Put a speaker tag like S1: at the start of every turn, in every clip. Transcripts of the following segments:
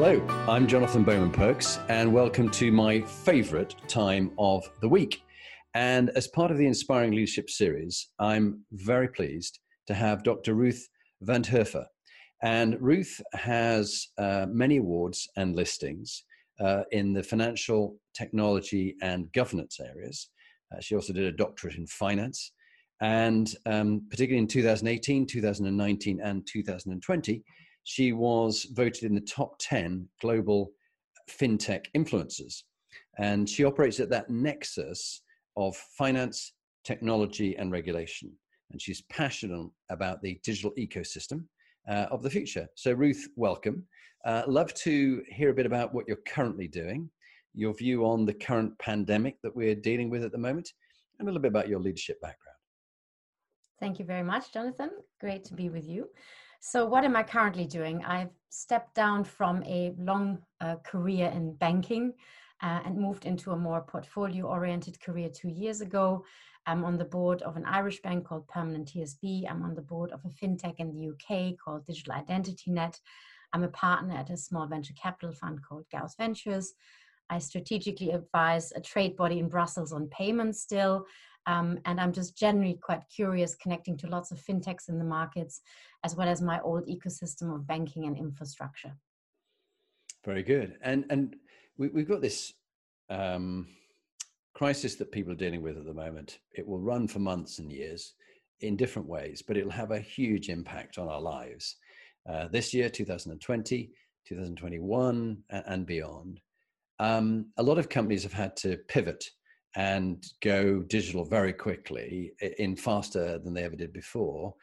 S1: Hello, I'm Jonathan Bowman Perks, and welcome to my favorite time of the week. And as part of the Inspiring Leadership series, I'm very pleased to have Dr. Ruth Wandhöfer. And Ruth has uh, many awards and listings uh, in the financial, technology, and governance areas. Uh, she also did a doctorate in finance. And um, particularly in 2018, 2019, and 2020, she was voted in the top 10 global fintech influencers. And she operates at that nexus of finance, technology, and regulation. And she's passionate about the digital ecosystem uh, of the future. So, Ruth, welcome. Uh, love to hear a bit about what you're currently doing, your view on the current pandemic that we're dealing with at the moment, and a little bit about your leadership background.
S2: Thank you very much, Jonathan. Great to be with you. So, what am I currently doing? I've stepped down from a long uh, career in banking uh, and moved into a more portfolio oriented career two years ago. I'm on the board of an Irish bank called Permanent TSB. I'm on the board of a fintech in the UK called Digital Identity Net. I'm a partner at a small venture capital fund called Gauss Ventures. I strategically advise a trade body in Brussels on payments still. Um, and I'm just generally quite curious, connecting to lots of fintechs in the markets, as well as my old ecosystem of banking and infrastructure.
S1: Very good. And and we, have got this um, crisis that people are dealing with at the moment. It will run for months and years in different ways, but it'll have a huge impact on our lives. Uh, this year, 2020, 2021, and, and beyond. Um, a lot of companies have had to pivot and go digital very quickly in faster than they ever did before.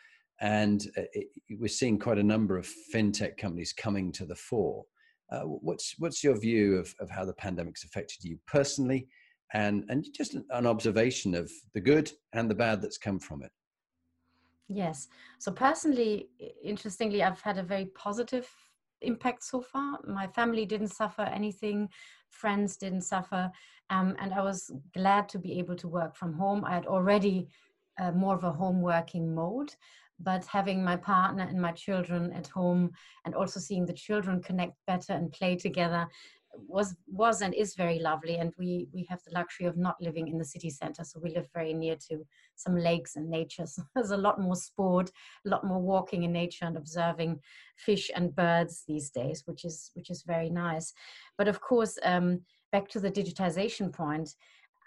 S1: And uh, it, we're seeing quite a number of fintech companies coming to the fore. Uh, what's what's your view of, of how the pandemic's affected you personally, and and just an observation of the good and the bad that's come from it?
S2: Yes. So personally, interestingly, I've had a very positive impact so far. My family didn't suffer anything, friends didn't suffer, um, and I was glad to be able to work from home. I had already uh, more of a home working mode, but having my partner and my children at home and also seeing the children connect better and play together was was and is very lovely. And we we have the luxury of not living in the city center. So we live very near to some lakes and nature. So there's a lot more sport a lot more walking in nature and observing fish and birds these days which is which is very nice. But of course um, back to the digitization point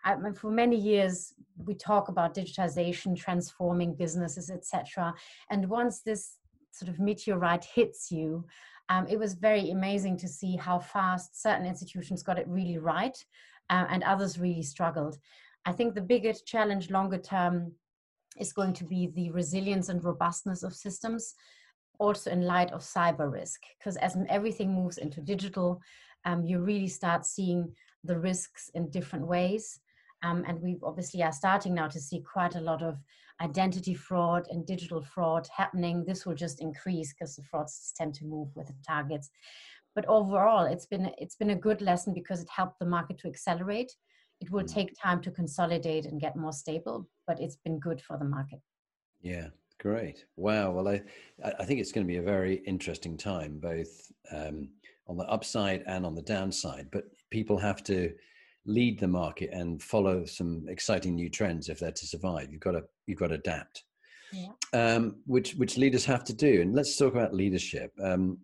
S2: I mean, for many years we talk about digitization transforming businesses etc and once this sort of meteorite hits you um, it was very amazing to see how fast certain institutions got it really right uh, and others really struggled. I think the biggest challenge longer term is going to be the resilience and robustness of systems, also in light of cyber risk. Because as everything moves into digital, um, you really start seeing the risks in different ways. Um, and we obviously are starting now to see quite a lot of identity fraud and digital fraud happening. This will just increase because the frauds tend to move with the targets. But overall, it's been it's been a good lesson because it helped the market to accelerate. It will mm. take time to consolidate and get more stable, but it's been good for the market.
S1: Yeah, great. Wow. Well, I I think it's going to be a very interesting time, both um, on the upside and on the downside. But people have to lead the market and follow some exciting new trends if they're to survive. You've got to you've got to adapt, yeah. um, which which leaders have to do. And let's talk about leadership. Um,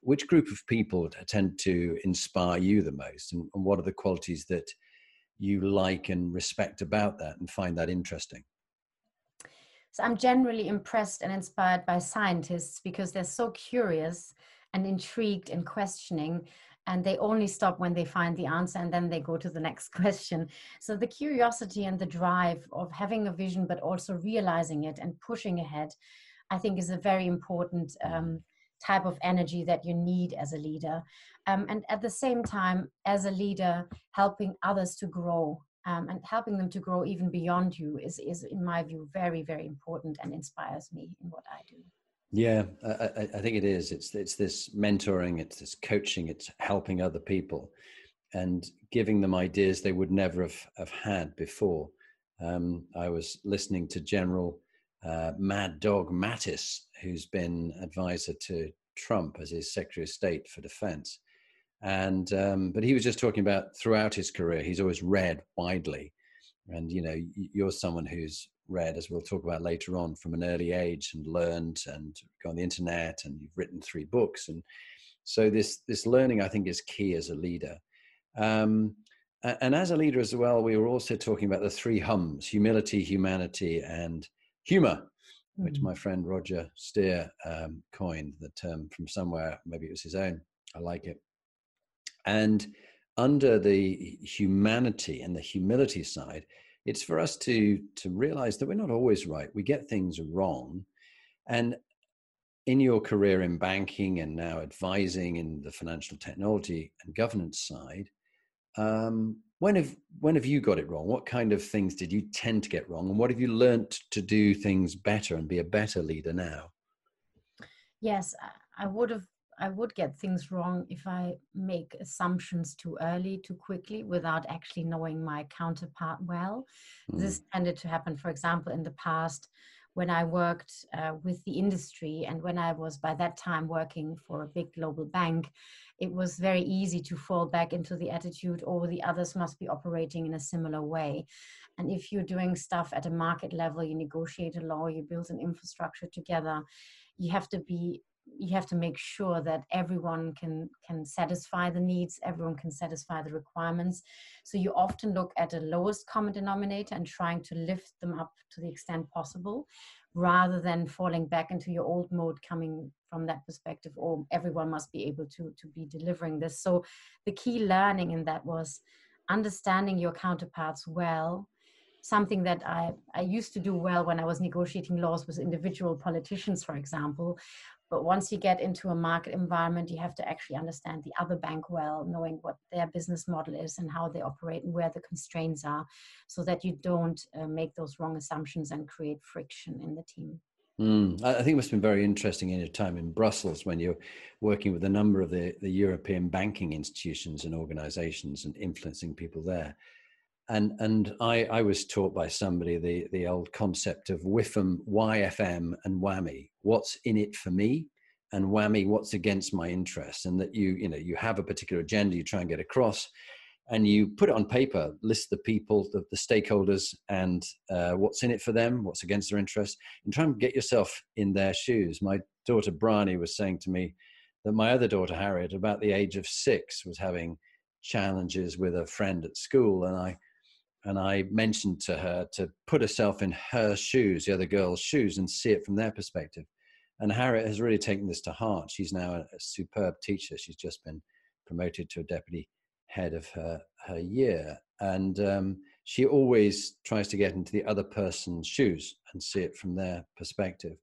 S1: which group of people tend to inspire you the most, and, and what are the qualities that you like and respect about that, and find that interesting?
S2: So I'm generally impressed and inspired by scientists because they're so curious and intrigued and questioning and they only stop when they find the answer and then they go to the next question so the curiosity and the drive of having a vision but also realizing it and pushing ahead I think is a very important um, type of energy that you need as a leader. Um, and at the same time, as a leader, helping others to grow um, and helping them to grow even beyond you is, is, in my view, very, very important and inspires me in what I do.
S1: Yeah, I, I, think it is. It's it's this mentoring, it's this coaching, it's helping other people, and giving them ideas they would never have, have had before. Um, I was listening to General uh, Mad Dog Mattis, who's been advisor to Trump as his Secretary of State for Defense, and um, but he was just talking about throughout his career, he's always read widely, and you know, you're someone who's read, as we'll talk about later on, from an early age and learned and go on the internet and you've written three books. And so this, this learning, I think, is key as a leader. Um, and as a leader as well, we were also talking about the three hums humility, humanity, and humor, mm-hmm. which my friend Roger Steare um, coined the term from somewhere. Maybe it was his own. I like it. And under the humanity and the humility side, it's for us to to realize that we're not always right. We get things wrong. And in your career in banking and now advising in the financial technology and governance side um, when have when have you got it wrong? What kind of things did you tend to get wrong? And what have you learned to do things better and be a better leader now?
S2: Yes i would have I would get things wrong if I make assumptions too early, too quickly, without actually knowing my counterpart well. Mm. This tended to happen, for example, in the past when I worked uh, with the industry and when I was by that time working for a big global bank, it was very easy to fall back into the attitude, oh, the others must be operating in a similar way. And if you're doing stuff at a market level, you negotiate a law, you build an infrastructure together, you have to be you have to make sure that everyone can can satisfy the needs everyone can satisfy the requirements. So you often look at the lowest common denominator and trying to lift them up to the extent possible rather than falling back into your old mode coming from that perspective or everyone must be able to to be delivering this. So the key learning in that was understanding your counterparts well. Something that I, I used to do well when I was negotiating laws with individual politicians, for example, but once you get into a market environment, you have to actually understand the other bank well, knowing what their business model is and how they operate and where the constraints are, so that you don't uh, make those wrong assumptions and create friction in the team.
S1: Mm, I think it must have been very interesting in your time in Brussels when you're working with a number of the, the European banking institutions and organizations and influencing people there. And, and I, I was taught by somebody the, the old concept of WIFM, YFM, and whammy. what's in it for me? And whammy what's against my interest? And that you you know you have a particular agenda you try and get across and you put it on paper list the people the, the stakeholders and uh, what's in it for them what's against their interest and try and get yourself in their shoes. My daughter bryony was saying to me that my other daughter harriet about the age of six was having challenges with a friend at school and i and i mentioned to her to put herself in her shoes the other girl's shoes and see it from their perspective and Harriet has really taken this to heart. She's now a, superb teacher. She's just been promoted to a deputy head of her her year, and um, she always tries to get into the other person's shoes and see it from their perspective.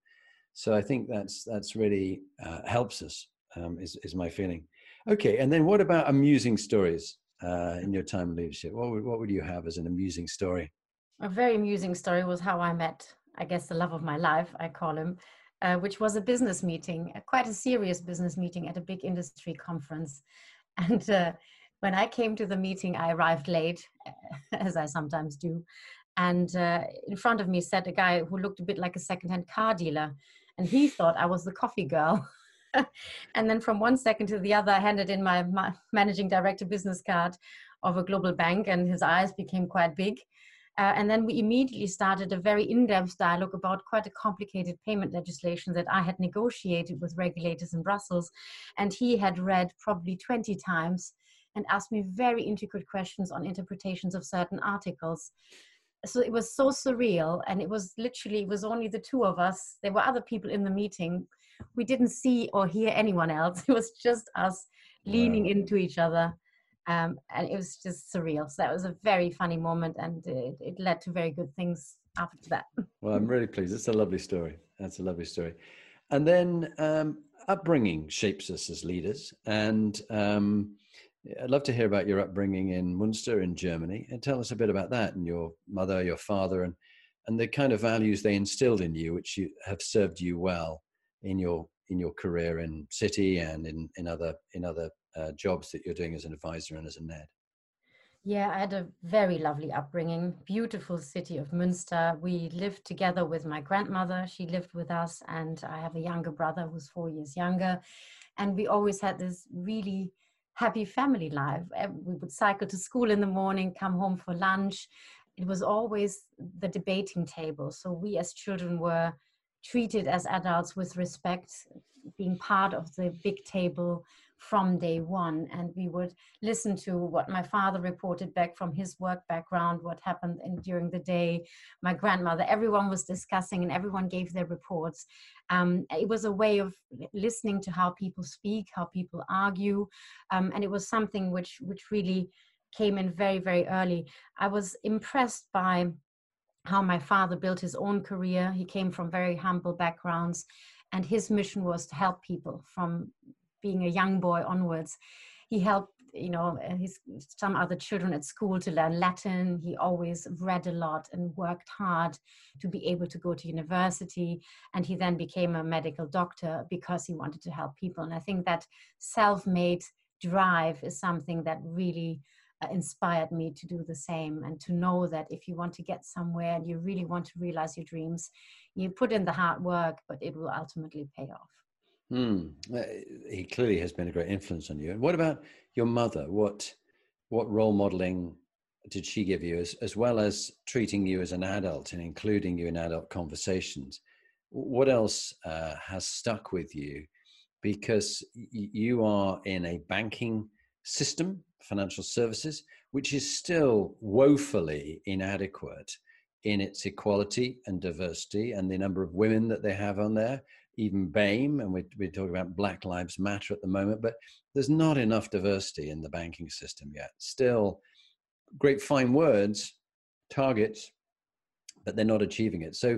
S1: So I think that's that's really uh, helps us. Um, is is my feeling. Okay, and then what about amusing stories uh, in your time of leadership? What would what would you have as an amusing story?
S2: A very amusing story was how I met, I guess, the love of my life. I call him uh, which was a business meeting, quite a serious business meeting at a big industry conference. And uh, when I came to the meeting, I arrived late, as I sometimes do. And uh, in front of me sat a guy who looked a bit like a secondhand car dealer. And he thought I was the coffee girl. and then from one second to the other, I handed in my, my managing director business card of a global bank, and his eyes became quite big. Uh, and then we immediately started a very in-depth dialogue about quite a complicated payment legislation that I had negotiated with regulators in Brussels. And he had read probably 20 times and asked me very intricate questions on interpretations of certain articles. So it was so surreal. And it was literally, it was only the two of us. There were other people in the meeting. We didn't see or hear anyone else. It was just us leaning wow. into each other um, and it was just surreal. So that was a very funny moment, and it, it, led to very good things after that.
S1: well, I'm really pleased. It's a lovely story. That's a lovely story. And then um, upbringing shapes us as leaders. And um, I'd love to hear about your upbringing in Munster in Germany and tell us a bit about that and your mother, your father, and, and the kind of values they instilled in you, which you have served you well in your in your career in city and in, in other in other uh, jobs that you're doing as an advisor and as a NED.
S2: Yeah, I had a very lovely upbringing, beautiful city of Münster. We lived together with my grandmother. She lived with us, and I have a younger brother who's four years younger. And we always had this really happy family life. Eh, we would cycle to school in the morning, come home for lunch. It was always the debating table. So we as children were treated as adults with respect, being part of the big table from day one. And we would listen to what my father reported back from his work background, what happened in, during the day, my grandmother, everyone was discussing and everyone gave their reports. Um, it was a way of listening to how people speak, how people argue. Um, and it was something which, which really came in very, very early. I was impressed by how my father built his own career. He came from very humble backgrounds, and his mission was to help people from being a young boy onwards. He helped, you know, his some other children at school to learn Latin. He always read a lot and worked hard to be able to go to university. And he then became a medical doctor because he wanted to help people. And I think that self-made drive is something that really uh, inspired me to do the same and to know that if you want to get somewhere and you really want to realize your dreams, you put in the hard work, but it will ultimately pay off.
S1: Hmm. He clearly has been a great influence on you. And what about your mother? What what role modeling did she give you, as as well as treating you as an adult and including you in adult conversations? What else uh, has stuck with you? Because you are in a banking system, financial services, which is still woefully inadequate in its equality and diversity and the number of women that they have on there even BAME, and we're, we're talking about Black Lives Matter at the moment, but there's not enough diversity in the banking system yet. Still, great fine words, targets, but they're not achieving it. So,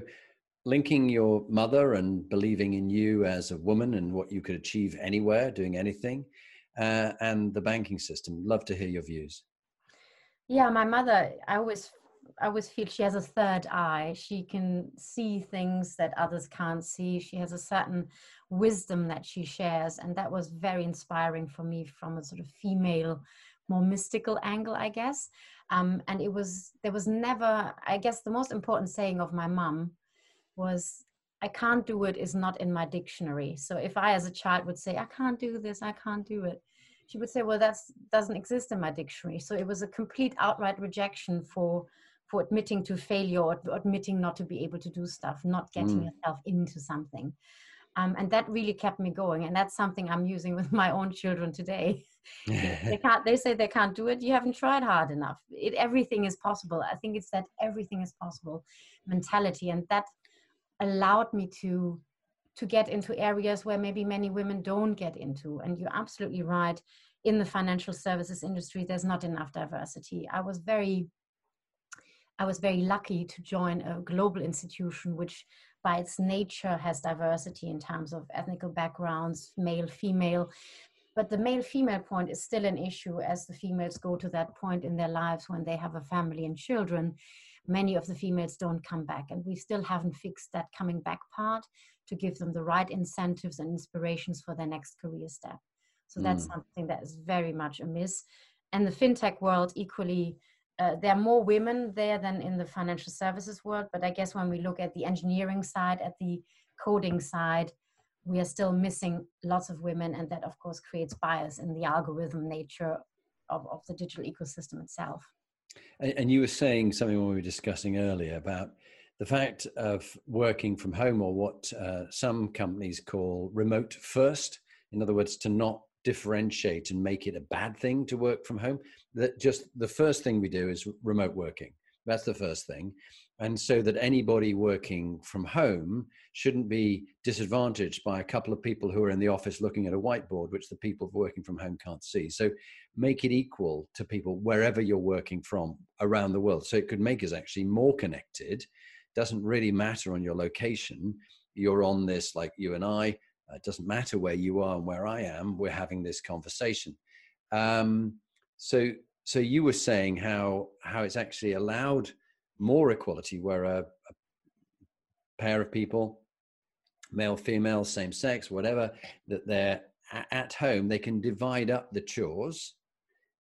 S1: linking your mother and believing in you as a woman and what you could achieve anywhere, doing anything, uh, and the banking system. Love to hear your views.
S2: Yeah, my mother, I always I always feel she has a third eye. She can see things that others can't see. She has a certain wisdom that she shares, and that was very inspiring for me from a sort of female, more mystical angle, I guess. Um, and it was there was never, I guess, the most important saying of my mum was, "I can't do it" is not in my dictionary. So if I, as a child, would say, "I can't do this," I can't do it she would say, well, that doesn't exist in my dictionary. So it was a complete outright rejection for for admitting to failure or admitting not to be able to do stuff, not getting mm. yourself into something. Um, and that really kept me going. And that's something I'm using with my own children today. they can't. They say they can't do it. You haven't tried hard enough. It everything is possible. I think it's that everything is possible mentality, and that allowed me to to get into areas where maybe many women don't get into. And you're absolutely right. In the financial services industry, there's not enough diversity. I was very I was very lucky to join a global institution which by its nature has diversity in terms of ethnical backgrounds, male, female. But the male female point is still an issue as the females go to that point in their lives when they have a family and children. Many of the females don't come back, and we still haven't fixed that coming back part to give them the right incentives and inspirations for their next career step. So that's mm. something that is very much amiss. And the fintech world equally uh, there are more women there than in the financial services world but i guess when we look at the engineering side at the coding side we are still missing lots of women and that of course creates bias in the algorithm nature of, of the digital ecosystem itself.
S1: And, and you were saying something when we were discussing earlier about the fact of working from home or what uh, some companies call remote first in other words to not differentiate and make it a bad thing to work from home that just the first thing we do is remote working that's the first thing and so that anybody working from home shouldn't be disadvantaged by a couple of people who are in the office looking at a whiteboard which the people working from home can't see so make it equal to people wherever you're working from around the world so it could make us actually more connected doesn't really matter on your location. You're on this like you and I. Uh, it doesn't matter where you are and where I am. We're having this conversation. Um, so so you were saying how how it's actually allowed more equality where a, a pair of people male female same sex whatever that they're at home they can divide up the chores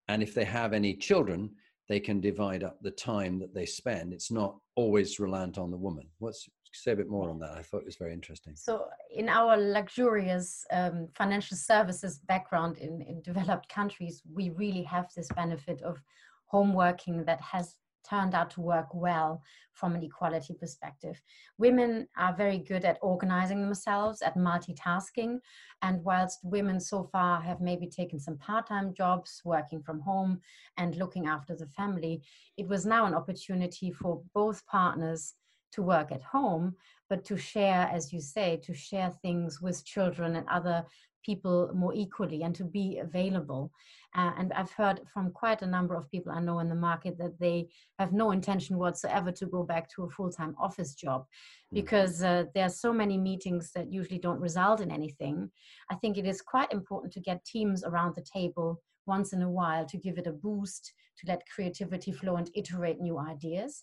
S1: and if they have any children they can divide up the time that they spend it's not always reliant on the woman what's say a bit more on that i thought it was very interesting
S2: so in our luxurious um, financial services background in, in developed countries we really have this benefit of home working that has turned out to work well from an equality perspective. Women are very good at organizing themselves, at multitasking. And whilst women so far have maybe taken some part time jobs, working from home and looking after the family, it was now an opportunity for both partners to work at home, but to share, as you say, to share things with children and other people more equally and to be available. Uh, and I've heard from quite a number of people I know in the market that they have no intention whatsoever to go back to a full time office job hmm. because uh, there are so many meetings that usually don't result in anything. I think it is quite important to get teams around the table once in a while to give it a boost, to let creativity flow and iterate new ideas.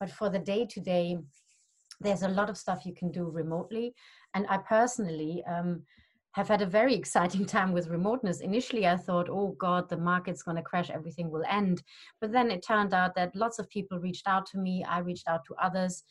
S2: But for the day to day, there's a lot of stuff you can do remotely. And I personally, um, have had a very exciting time with remoteness. Initially, I thought, oh God, the market's going to crash, everything will end. But then it turned out that lots of people reached out to me, I reached out to others.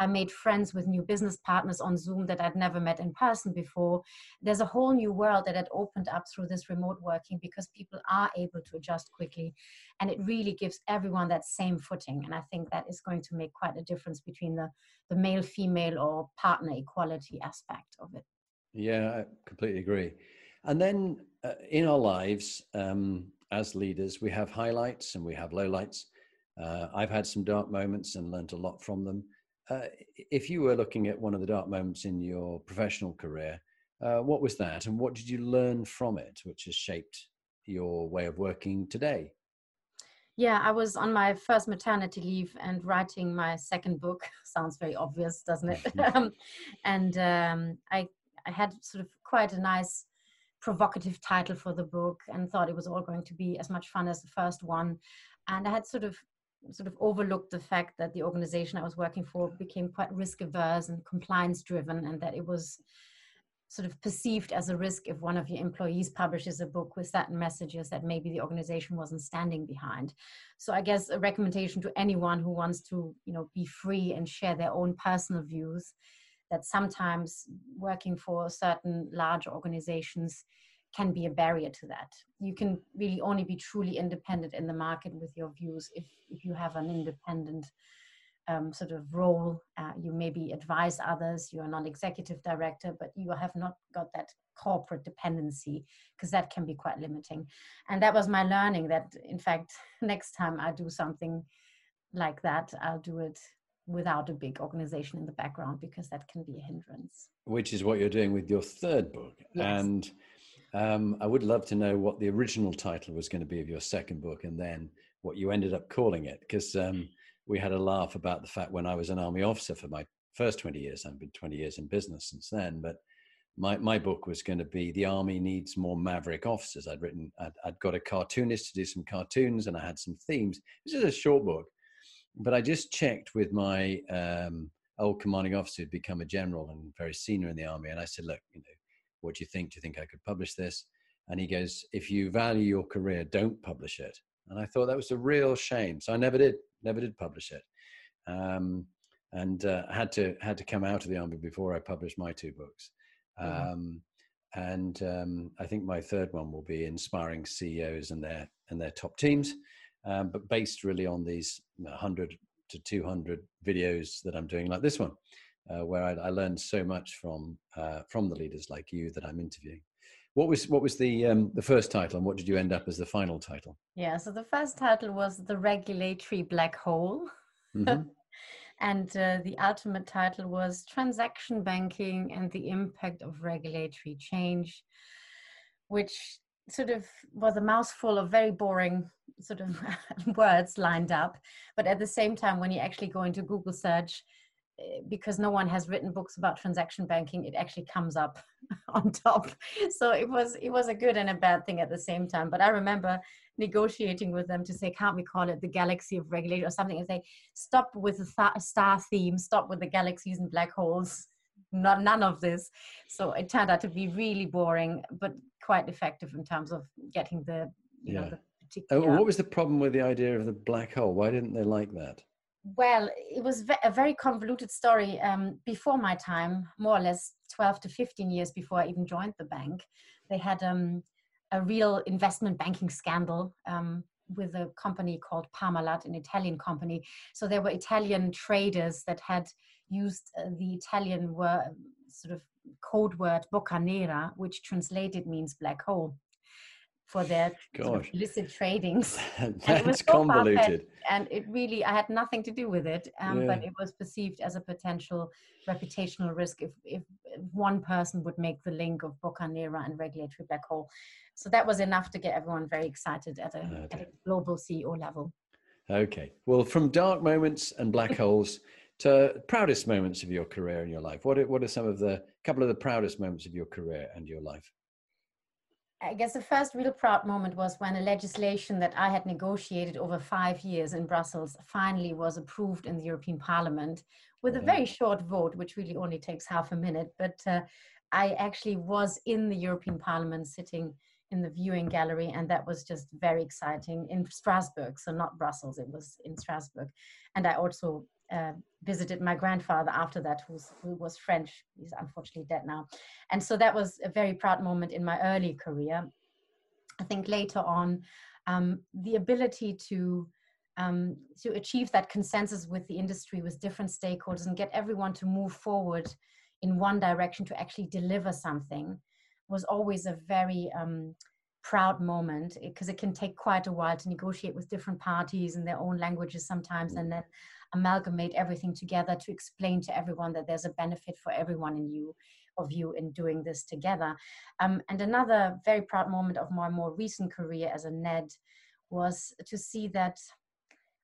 S2: I made friends with new business partners on Zoom that I'd never met in person before. There's a whole new world that had opened up through this remote working because people are able to adjust quickly. And it really gives everyone that same footing. And I think that is going to make quite a difference between the, the male female or partner equality aspect of it.
S1: Yeah, I completely agree. And then uh, in our lives um, as leaders, we have highlights and we have lowlights. Uh, I've had some dark moments and learned a lot from them. Uh, if you were looking at one of the dark moments in your professional career, uh, what was that, and what did you learn from it, which has shaped your way of working today?
S2: Yeah, I was on my first maternity leave and writing my second book. Sounds very obvious, doesn't it? Um, and um, I I had sort of quite a nice provocative title for the book and thought it was all going to be as much fun as the first one. And I had sort of sort of overlooked the fact that the organization I was working for became quite risk averse and compliance driven and that it was sort of perceived as a risk if one of your employees publishes a book with certain messages that maybe the organization wasn't standing behind. So i guess a recommendation to anyone who wants to you know be free and share their own personal views that sometimes working for certain large organizations can be a barrier to that. You can really only be truly independent in the market with your views if, if you have an independent um, sort of role. Uh, you maybe advise others, you're non executive director, but you have not got that corporate dependency because that can be quite limiting. And that was my learning that, in fact, next time I do something like that, I'll do it without a big organization in the background because that can be a hindrance.
S1: Which is what you're doing with your third book. Yes. And um, I would love to know what the original title was going to be of your second book and then what you ended up calling it. Because um, we had a laugh about the fact when I was an army officer for my first 20 years, I've been 20 years in business since then, but my, my book was going to be The Army Needs More Maverick Officers. I'd written, I'd, I'd got a cartoonist to do some cartoons and I had some themes. This is a short book but I just checked with my um, old commanding officer who'd become a general and very senior in the army, and I said, "Look, you know, what do you think? Do you think I could publish this?" And he goes, "If you value your career, don't publish it." And I thought that was a real shame, so I never did, never did publish it, um, and uh, had to had to come out of the army before I published my two books. Mm-hmm. Um, and um, I think my third one will be inspiring CEOs and their and their top teams um, but based really on these 100 to 200 videos that I'm doing, like this one, uh, where I, I, learned so much from uh, from the leaders like you that I'm interviewing. What was what was the um, the first title, and what did you end up as the final title?
S2: Yeah, so the first title was the regulatory black hole. Mm-hmm. and uh, the ultimate title was transaction banking and the impact of regulatory change which sort of was a mouthful of very boring sort of words lined up but at the same time when you actually go into google search Eh, because no one has written books about transaction banking it actually comes up on top. So it was it was a good and a bad thing at the same time. But i remember negotiating with them to say can't we call it the galaxy of regulation or something? And say stop with the th- star theme stop with the galaxies and black holes. Not none of this. So it turned out to be really boring but quite effective in terms of getting the you yeah. know the
S1: particular what was the problem with the idea of the black hole? Why didn't they like that
S2: well, it was a very convoluted story. Um, before my time, more or less 12 to 15 years before I even joined the bank, they had um, a real investment banking scandal um, with a company called Parmalat, an Italian company. So there were Italian traders that had used uh, the Italian word, sort of code word "bocca nera," which translated means black hole for their sort of illicit tradings.
S1: That's it was so convoluted.
S2: And it really, I had nothing to do with it, um, yeah. but it was perceived as a potential reputational risk if, if one person would make the link of Bocca Nera and regulatory black hole. So that was enough to get everyone very excited at a, okay. at a global CEO level.
S1: Okay. Well, from dark moments and black holes to proudest moments of your career and your life, what are, what are some of the couple of the proudest moments of your career and your life?
S2: I guess the first real proud moment was when a legislation that I had negotiated over five years in Brussels finally was approved in the European Parliament with a very short vote, which really only takes half a minute. But uh, I actually was in the European Parliament sitting in the viewing gallery, and that was just very exciting in Strasbourg. So, not Brussels, it was in Strasbourg. And I also uh, visited my grandfather after that, who was French. He's unfortunately dead now. And so that was a very proud moment in my early career. I think later on, um, the ability to um, to achieve that consensus with the industry, with different stakeholders, and get everyone to move forward in one direction to actually deliver something was always a very um, proud moment because it can take quite a while to negotiate with different parties in their own languages sometimes and then amalgamate everything together to explain to everyone that there's a benefit for everyone in you of you in doing this together um, and another very proud moment of my more recent career as a ned was to see that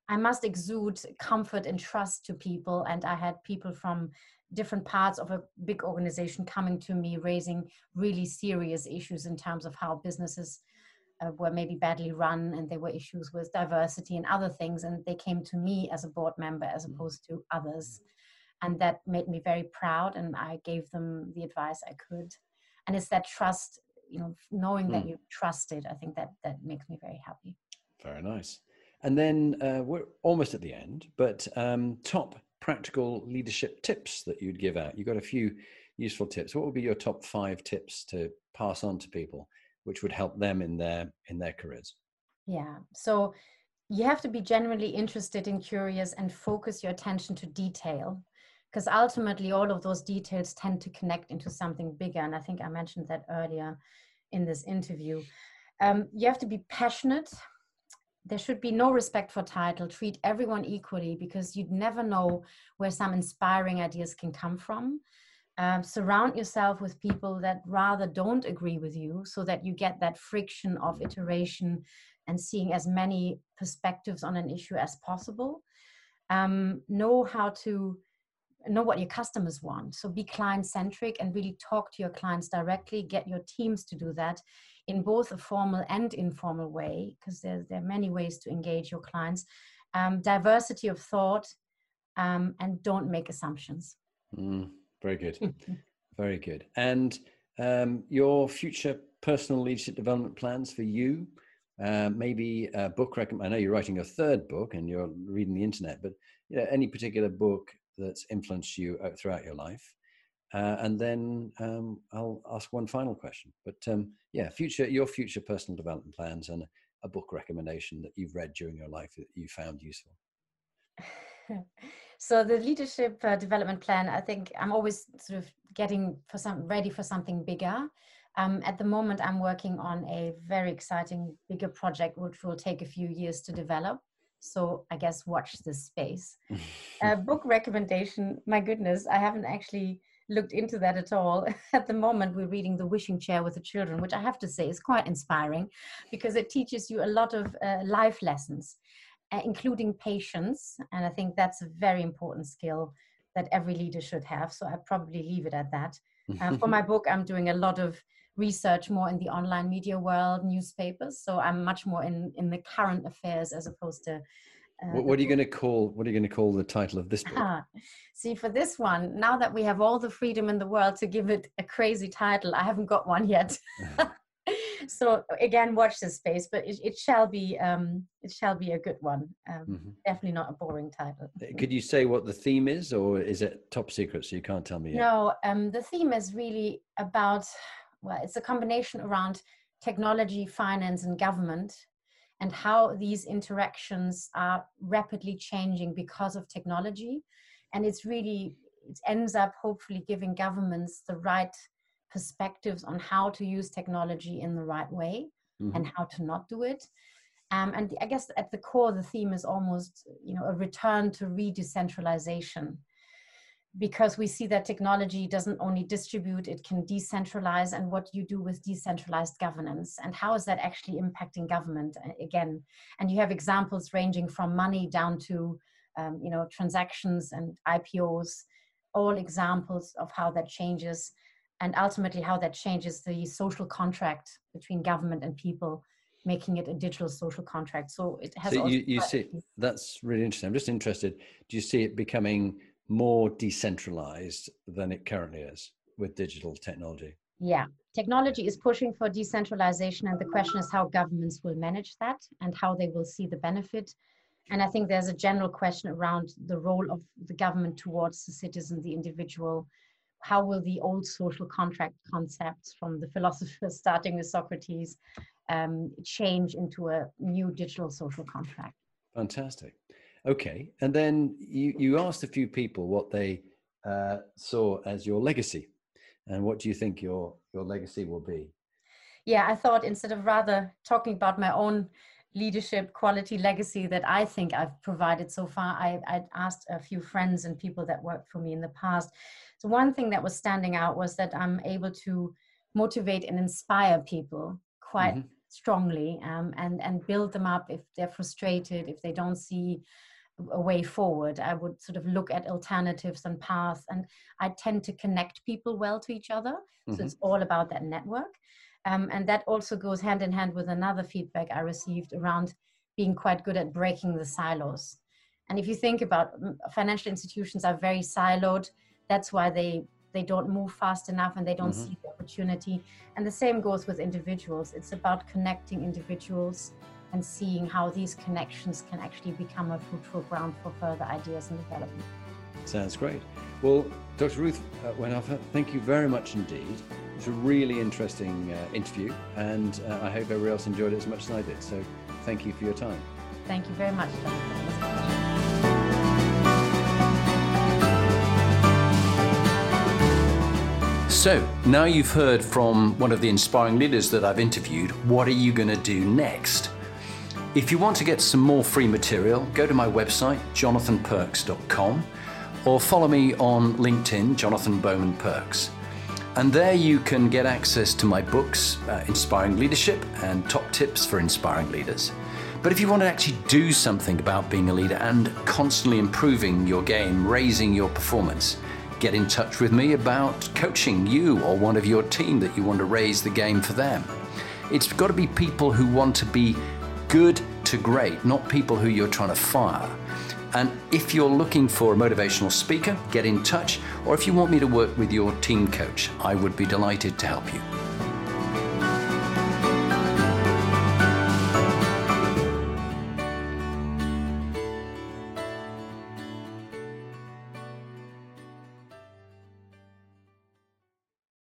S2: I must exude comfort and trust to people. And I had people from different parts of a big organization coming to me raising really serious issues in terms of how businesses uh, were maybe badly run and there were issues with diversity and other things and they came to me as a board member as mm. opposed to others and that made me very proud and i gave them the advice i could and it's that trust you know knowing mm. that you trusted i think that that makes me very happy
S1: very nice and then uh, we're almost at the end but um, top practical leadership tips that you'd give out? You've got a few useful tips. What would be your top five tips to pass on to people, which would help them in their in their careers?
S2: Yeah. So you have to be genuinely interested and curious and focus your attention to detail because ultimately all of those details tend to connect into something bigger and i think i mentioned that earlier in this interview um, you have to be passionate there should be no respect for title treat everyone equally because you'd never know where some inspiring ideas can come from. Um, surround yourself with people that rather don't agree with you so that you get that friction of iteration and seeing as many perspectives on an issue as possible. Um, know how to know what your customers want so be client centric and really talk to your clients directly get your teams to do that in both a formal and informal way, because there, there are many ways to engage your clients. Um, diversity of thought, um, and don't make assumptions.
S1: Mm, very good. very good. And um, your future personal leadership development plans for you? Uh, maybe a book recommend. I know you're writing a third book and you're reading the internet, but you know, any particular book that's influenced you uh, throughout your life? Uh, and then um, I'll ask one final question. But um, yeah, future your future personal development plans and a book recommendation that you've read during your life that you found useful.
S2: so the leadership uh, development plan, I think I'm always sort of getting for some ready for something bigger. Um, at the moment, I'm working on a very exciting bigger project, which will take a few years to develop. So I guess watch this space. uh, book recommendation. My goodness, I haven't actually looked into that at all. At the moment, we're reading The Wishing Chair with the Children, which I have to say is quite inspiring because it teaches you a lot of uh, life lessons, uh, including patience. And I think that's a very important skill that every leader should have. So I probably leave it at that. Uh, for my book, I'm doing a lot of research more in the online media world, newspapers. So I'm much more in in the current affairs as opposed to.
S1: Uh, what, what are you going to call? What are you going to call the title of this book? Ah,
S2: see, for this one, now that we have all the freedom in the world to give it a crazy title, I haven't got one yet. so again, watch this space, but it, it shall be um, it shall be a good one. Um, mm-hmm. Definitely not a boring title.
S1: Uh, could you say what the theme is, or is it top secret? So you can't tell me. Yet?
S2: No, um, the theme is really about well, it's a combination around technology, finance, and government, and how these interactions are rapidly changing because of technology. And it's really it ends up hopefully giving governments the right perspectives on how to use technology in the right way mm-hmm. and how to not do it. Um, and I guess at the core, the theme is almost, you know, a return to re-decentralization, because we see that technology doesn't only distribute; it can decentralize. And what you do with decentralized governance, and how is that actually impacting government again? And you have examples ranging from money down to, um, you know, transactions and IPOs, all examples of how that changes and ultimately how that changes the social contract between government and people making it a digital social contract so it has
S1: so you, you see that's really interesting i'm just interested do you see it becoming more decentralized than it currently is with digital technology
S2: yeah technology is pushing for decentralization and the question is how governments will manage that and how they will see the benefit and i think there's a general question around the role of the government towards the citizen the individual how will the old social contract concepts from the philosophers starting with Socrates um, change into a new digital social contract?
S1: Fantastic. Okay. And then you, you asked a few people what they uh, saw as your legacy. And what do you think your, your legacy will be?
S2: Yeah, I thought instead of rather talking about my own leadership quality legacy that I think I've provided so far. I, I asked a few friends and people that worked for me in the past. So, one thing that was standing out was that I'm able to motivate and inspire people quite mm-hmm. strongly um, and, and build them up if they're frustrated, if they don't see a way forward. I would sort of look at alternatives and paths, and I tend to connect people well to each other. So, mm-hmm. it's all about that network. Um, and that also goes hand in hand with another feedback I received around being quite good at breaking the silos. And if you think about financial institutions are very siloed, that's why they they don't move fast enough and they don't mm-hmm. see the opportunity. And the same goes with individuals. It's about connecting individuals and seeing how these connections can actually become a fruitful ground for further ideas and development.
S1: Sounds great. Well, Dr. Ruth uh, Wandhöfer, thank you very much indeed. It's a really interesting uh, interview, and uh, I hope everybody else enjoyed it as much as I did. So, thank you for your time.
S2: Thank you very much, Jonathan.
S1: So, now you've heard from one of the inspiring leaders that I've interviewed, what are you going to do next? If you want to get some more free material, go to my website, jonathanperks.com, or follow me on LinkedIn, Jonathan Bowman Perks. And there you can get access to my books, uh, Inspiring Leadership and Top Tips for Inspiring Leaders. But if you want to actually do something about being a leader and constantly improving your game, raising your performance, get in touch with me about coaching you or one of your team that you want to raise the game for them. It's got to be people who want to be good to great, not people who you're trying to fire. And if you're looking for a motivational speaker, get in touch. Or if you want me to work with your team coach, I would be delighted to help you.